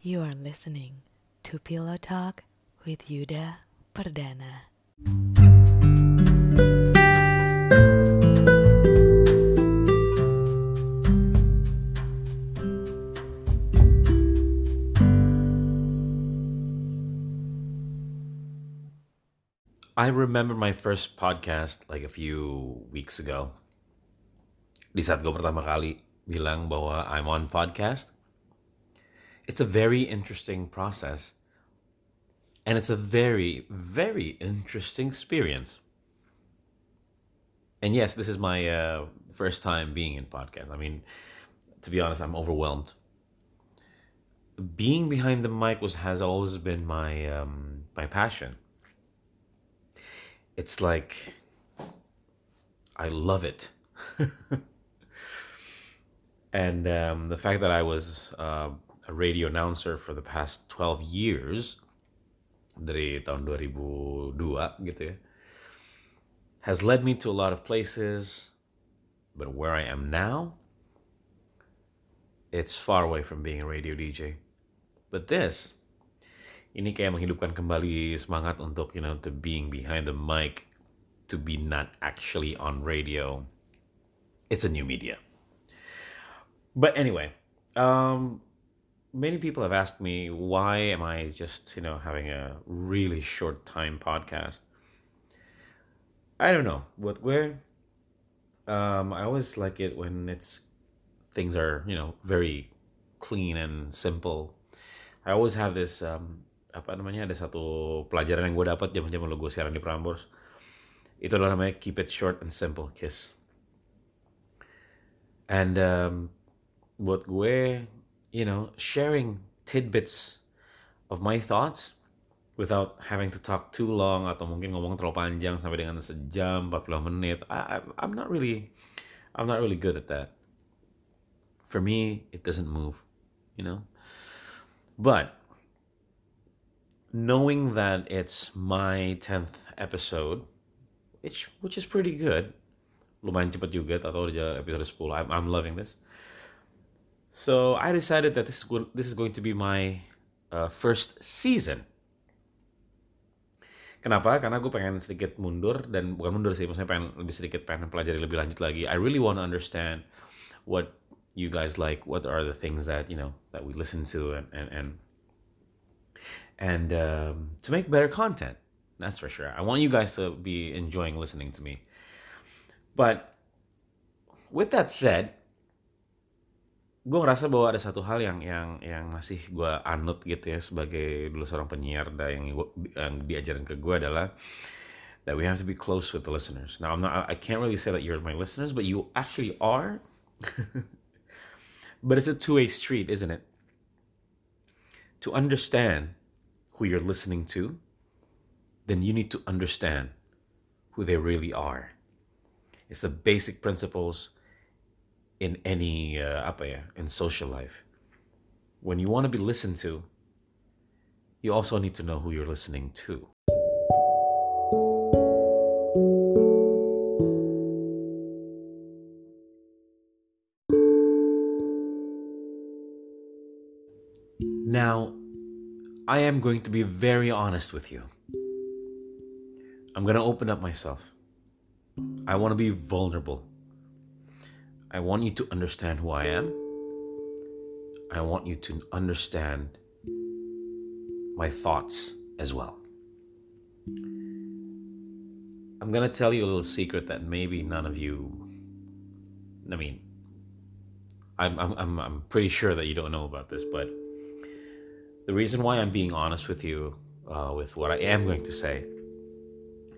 You are listening to Pillow Talk with Yuda Perdana. I remember my first podcast like a few weeks ago. Di saat gue pertama kali bilang bahwa I'm on podcast. It's a very interesting process. And it's a very, very interesting experience. And yes, this is my uh, first time being in podcast. I mean, to be honest, I'm overwhelmed. Being behind the mic was has always been my um, my passion it's like I love it. and um, the fact that I was uh, a radio announcer for the past 12 years dari tahun 2002 gitu ya has led me to a lot of places but where I am now it's far away from being a radio DJ but this ini kayak menghidupkan kembali semangat untuk you know to being behind the mic to be not actually on radio. It's a new media. But anyway um many people have asked me why am i just you know having a really short time podcast? I don't know. What where um i always like it when it's things are you know very clean and simple. I always have this um apa namanya ada satu pelajaran yang gue dapat zaman zaman lo gue siaran di Prambors. Itu adalah namanya keep it short and simple kiss. And um, buat gue you know sharing tidbits of my thoughts without having to talk too long atau mungkin ngomong terlalu panjang sampai dengan sejam 40 menit I, I'm not really I'm not really good at that for me it doesn't move you know but knowing that it's my 10th episode, which which is pretty good. Lumayan cepat juga, atau udah episode 10. I'm, I'm loving this. So I decided that this is this is going to be my uh, first season. Kenapa? Karena gue pengen sedikit mundur dan bukan mundur sih, maksudnya pengen lebih sedikit pengen pelajari lebih lanjut lagi. I really want to understand what you guys like, what are the things that you know that we listen to, and and, and and um, to make better content. That's for sure. I want you guys to be enjoying listening to me. But with that said, gue ngerasa bahwa ada satu hal yang yang yang masih gue anut gitu ya sebagai dulu seorang penyiar dan yang, yang diajarin ke gue adalah that we have to be close with the listeners. Now I'm not I can't really say that you're my listeners, but you actually are. but it's a two-way street, isn't it? To understand who you're listening to, then you need to understand who they really are. It's the basic principles in any uh, apa ya, in social life. When you want to be listened to, you also need to know who you're listening to. Now, I am going to be very honest with you. I'm going to open up myself. I want to be vulnerable. I want you to understand who I am. I want you to understand my thoughts as well. I'm going to tell you a little secret that maybe none of you, I mean, I'm, I'm, I'm, pretty sure that you don't know about this, but the reason why I'm being honest with you uh, with what I am going to say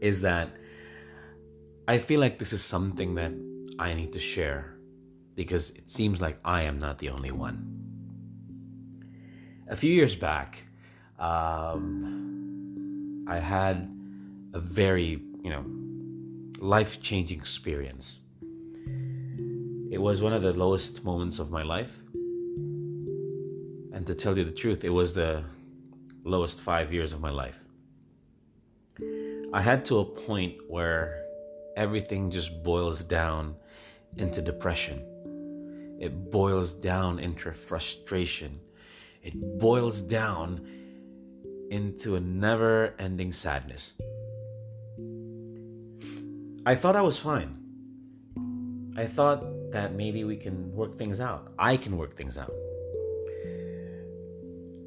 is that I feel like this is something that I need to share because it seems like I am not the only one. A few years back, um, I had a very, you know, life changing experience. It was one of the lowest moments of my life. And to tell you the truth, it was the lowest five years of my life. I had to a point where everything just boils down into depression. It boils down into frustration. it boils down into a never ending sadness. I thought I was fine. I thought that maybe we can work things out. I can work things out.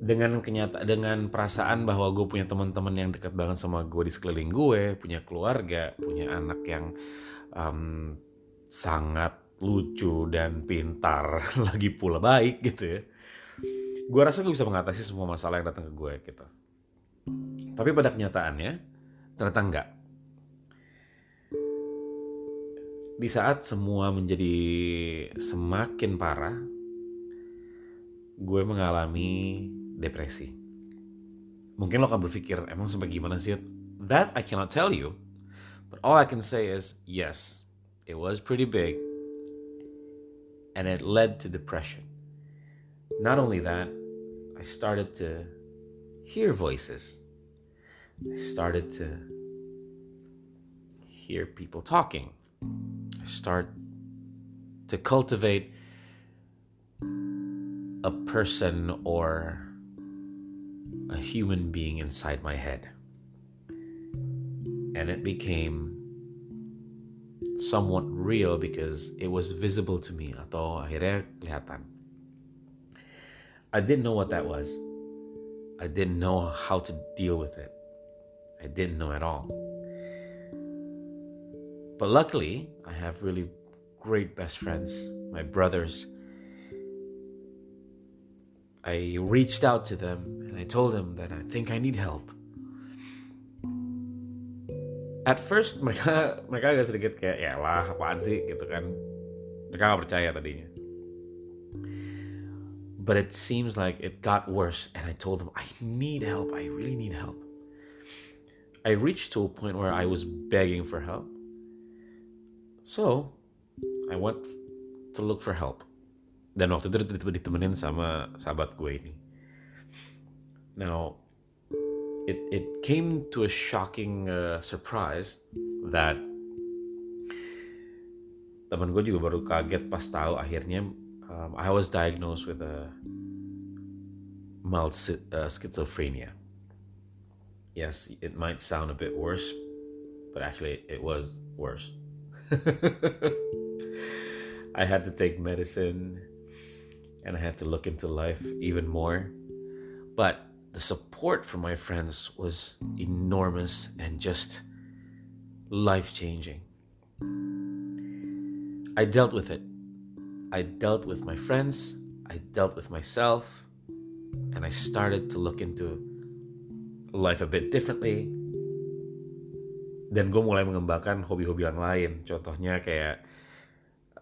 Dengan kenyata dengan perasaan bahwa gue punya teman-teman yang dekat banget sama gue di sekeliling gue, punya keluarga, punya anak yang um, sangat lucu dan pintar, lagi pula baik gitu ya. Gue rasa gue bisa mengatasi semua masalah yang datang ke gue gitu. Tapi pada kenyataannya ternyata enggak. Di saat semua menjadi semakin parah, gue mengalami depresi. Mungkin lo akan berpikir, emang sampai gimana sih? That I cannot tell you. But all I can say is, yes, it was pretty big. And it led to depression. Not only that, I started to hear voices. I started to hear people talking. I start to cultivate a person or a human being inside my head. And it became somewhat real because it was visible to me atau akhirnya kelihatan. I didn't know what that was. I didn't know how to deal with it. I didn't know at all. But luckily, I have really great best friends, my brothers. I reached out to them and I told them that I think I need help. At first mereka mereka agak sedikit kayak ya lah apaan sih gitu kan. Mereka gak percaya tadinya. But it seems like it got worse and I told them I need help. I really need help. I reached to a point where I was begging for help. So, I went to look for help. Dan waktu itu ditemenin sama sahabat gue ini. Now, it it came to a shocking uh, surprise that teman gue juga baru kaget pas tahu akhirnya um, I was diagnosed with a mild uh, schizophrenia. Yes, it might sound a bit worse, but actually it was worse. I had to take medicine and I had to look into life even more. But the support from my friends was enormous and just life changing. I dealt with it. I dealt with my friends, I dealt with myself, and I started to look into life a bit differently. Dan gue mulai mengembangkan hobi-hobi yang lain. Contohnya kayak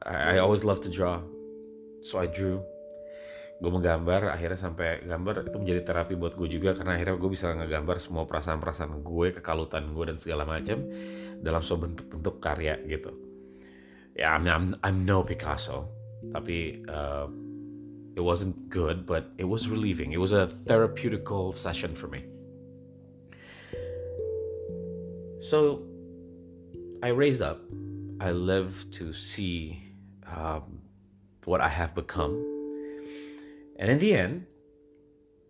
I, I always love to draw, so I drew. Gue menggambar, akhirnya sampai gambar itu menjadi terapi buat gue juga karena akhirnya gue bisa ngegambar semua perasaan-perasaan gue, kekalutan gue dan segala macam dalam sebuah bentuk-bentuk karya gitu. Ya, yeah, I'm, I'm, I'm no Picasso, tapi uh, it wasn't good, but it was relieving. It was a therapeutical session for me. So I raised up. I live to see um, what I have become. And in the end,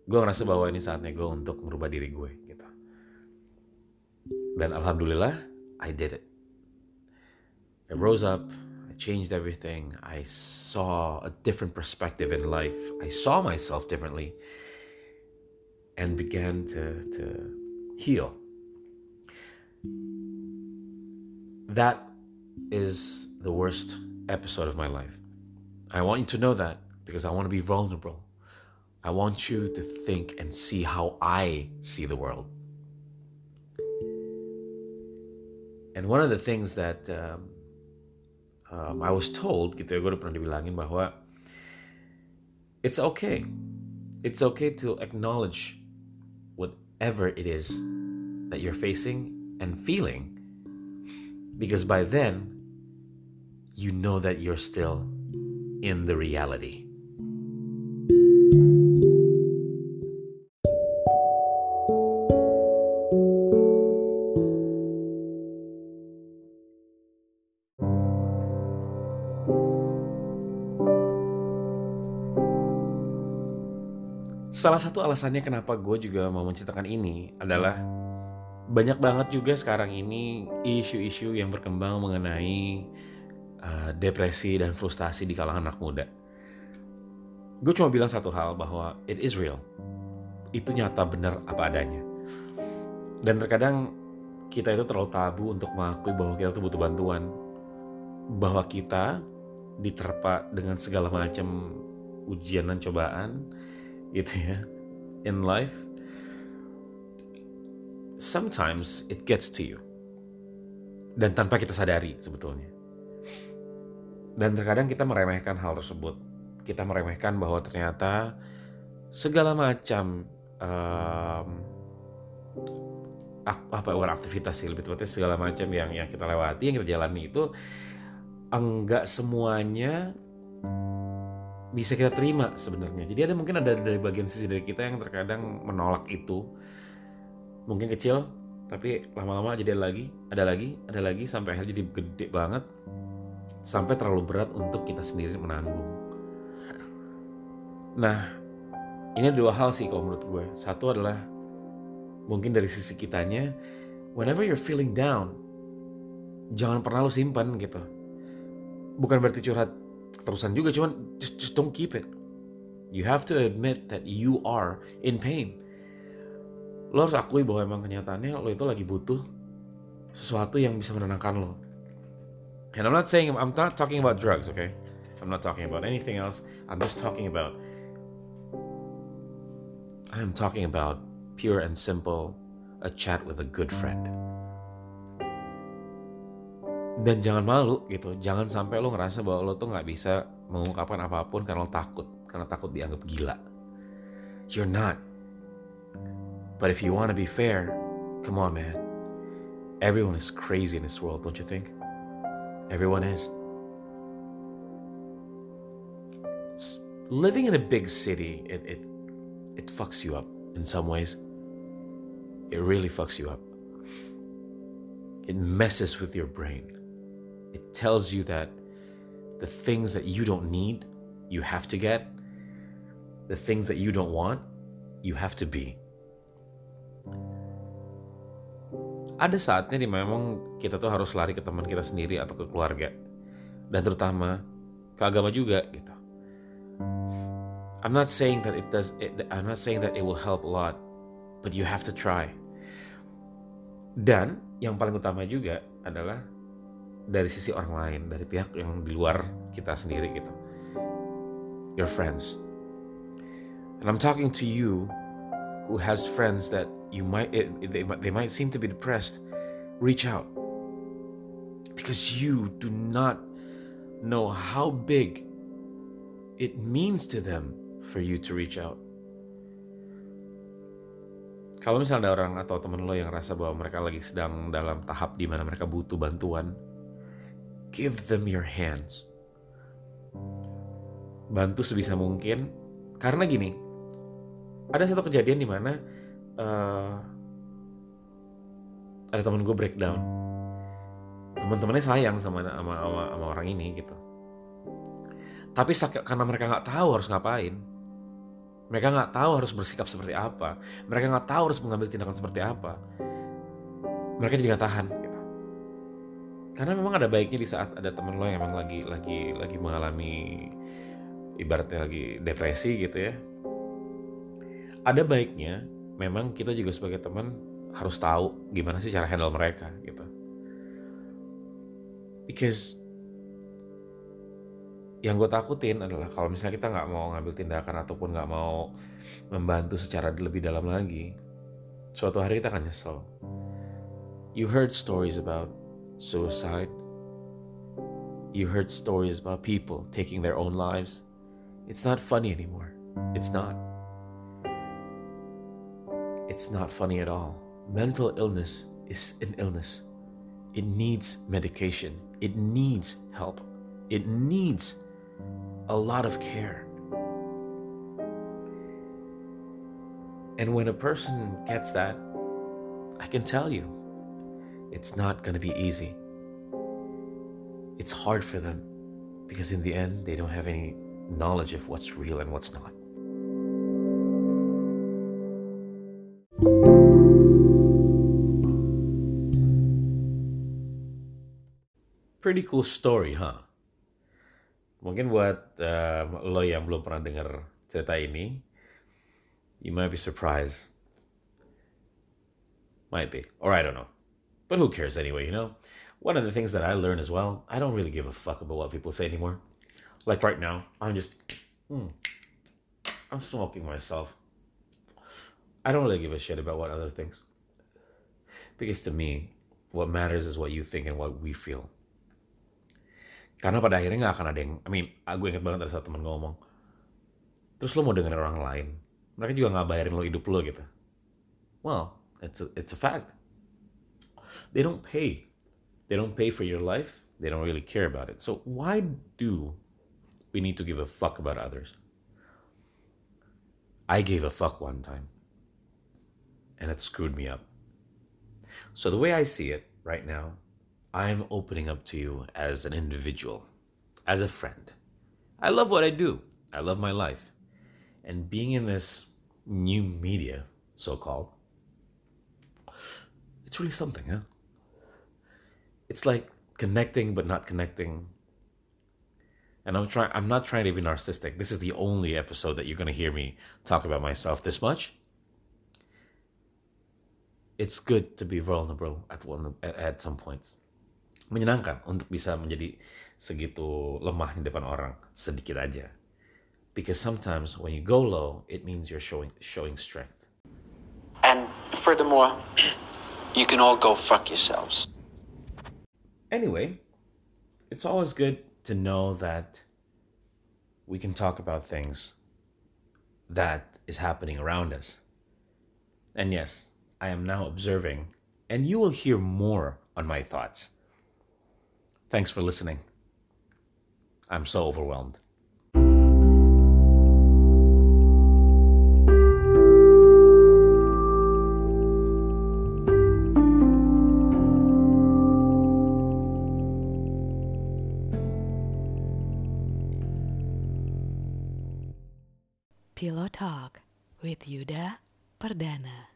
gue ngerasa bahwa ini saatnya gue untuk merubah diri gue gitu. Dan alhamdulillah, I did it. I rose up, I changed everything. I saw a different perspective in life. I saw myself differently and began to, to heal. That is the worst episode of my life. I want you to know that because I want to be vulnerable. I want you to think and see how I see the world. And one of the things that um, um, I was told, gitu ya, gue udah pernah dibilangin bahwa it's okay. It's okay to acknowledge whatever it is that you're facing and feeling. Because by then, you know that you're still in the reality. Salah satu alasannya kenapa gue juga mau menceritakan ini adalah banyak banget juga sekarang ini isu-isu yang berkembang mengenai uh, depresi dan frustasi di kalangan anak muda. Gue cuma bilang satu hal bahwa it is real. Itu nyata benar apa adanya. Dan terkadang kita itu terlalu tabu untuk mengakui bahwa kita tuh butuh bantuan. Bahwa kita diterpa dengan segala macam ujian dan cobaan gitu ya in life sometimes it gets to you. Dan tanpa kita sadari sebetulnya. Dan terkadang kita meremehkan hal tersebut. Kita meremehkan bahwa ternyata segala macam um, apa aktivitas sih lebih tepatnya segala macam yang yang kita lewati yang kita jalani itu enggak semuanya bisa kita terima sebenarnya. Jadi ada mungkin ada dari bagian sisi dari kita yang terkadang menolak itu. Mungkin kecil, tapi lama-lama jadi ada lagi, ada lagi, ada lagi sampai akhirnya jadi gede banget sampai terlalu berat untuk kita sendiri menanggung. Nah, ini ada dua hal sih kalau menurut gue. Satu adalah mungkin dari sisi kitanya, whenever you're feeling down, jangan pernah lo simpan gitu. Bukan berarti curhat keterusan juga cuman just just don't keep it. You have to admit that you are in pain. Lo harus akui bahwa emang kenyataannya lo itu lagi butuh sesuatu yang bisa menenangkan lo. And I'm not saying I'm not talking about drugs okay? I'm not talking about anything else. I'm just talking about I'm talking about pure and simple a chat with a good friend dan jangan malu gitu jangan sampai lo ngerasa bahwa lo tuh nggak bisa mengungkapkan apa pun karena lo takut karena takut dianggap gila. You're not. But if you wanna be fair come on man. Everyone is crazy in this world don't you think? Everyone is. Living in a big city it it it fucks you up in some ways. It really fucks you up. It messes with your brain it tells you that the things that you don't need, you have to get. The things that you don't want, you have to be. Ada saatnya di memang kita tuh harus lari ke teman kita sendiri atau ke keluarga. Dan terutama ke agama juga gitu. I'm not saying that it does it, I'm not saying that it will help a lot, but you have to try. Dan yang paling utama juga adalah dari sisi orang lain, dari pihak yang di luar kita sendiri gitu. Your friends. And I'm talking to you who has friends that you might it, they, they might seem to be depressed. Reach out. Because you do not know how big it means to them for you to reach out. Kalau misalnya ada orang atau temen lo yang rasa bahwa mereka lagi sedang dalam tahap di mana mereka butuh bantuan, give them your hands. Bantu sebisa mungkin, karena gini, ada satu kejadian di mana uh, ada teman gue breakdown. Teman-temannya sayang sama, sama sama sama orang ini gitu. Tapi karena mereka nggak tahu harus ngapain, mereka nggak tahu harus bersikap seperti apa, mereka nggak tahu harus mengambil tindakan seperti apa, mereka jadi nggak tahan karena memang ada baiknya di saat ada temen lo yang emang lagi lagi lagi mengalami ibaratnya lagi depresi gitu ya. Ada baiknya memang kita juga sebagai teman harus tahu gimana sih cara handle mereka gitu. Because yang gue takutin adalah kalau misalnya kita nggak mau ngambil tindakan ataupun nggak mau membantu secara lebih dalam lagi suatu hari kita akan nyesel. You heard stories about suicide. You heard stories about people taking their own lives. It's not funny anymore. It's not. It's not funny at all. Mental illness is an illness. It needs medication. It needs help. It needs a lot of care. And when a person gets that, I can tell you, it's not going to be easy. It's hard for them because, in the end, they don't have any knowledge of what's real and what's not. Pretty cool story, huh? Mungkin buat um, lo yang belum pernah dengar cerita ini, you might be surprised. Might be. Or I don't know. But who cares anyway, you know? One of the things that I learned as well, I don't really give a fuck about what people say anymore. Like right now, I'm just, hmm, I'm smoking myself. I don't really give a shit about what other thinks. Because to me, what matters is what you think and what we feel. Karena pada akhirnya gak akan ada yang, I mean, aku inget banget ada satu teman ngomong, terus lo mau dengerin orang lain, mereka juga gak bayarin lo hidup lo gitu. Well, it's a, it's a fact. They don't pay. They don't pay for your life. They don't really care about it. So why do we need to give a fuck about others? I gave a fuck one time. And it screwed me up. So the way I see it right now, I'm opening up to you as an individual, as a friend. I love what I do. I love my life. And being in this new media, so called, it's really something, huh? It's like connecting but not connecting. And I'm trying I'm not trying to be narcissistic. This is the only episode that you're to hear me talk about myself this much. It's good to be vulnerable at one at, at some points. Menyenangkan untuk bisa menjadi segitu lemah di depan orang sedikit aja. Because sometimes when you go low, it means you're showing showing strength. And furthermore, you can all go fuck yourselves. Anyway, it's always good to know that we can talk about things that is happening around us. And yes, I am now observing, and you will hear more on my thoughts. Thanks for listening. I'm so overwhelmed. Perdana.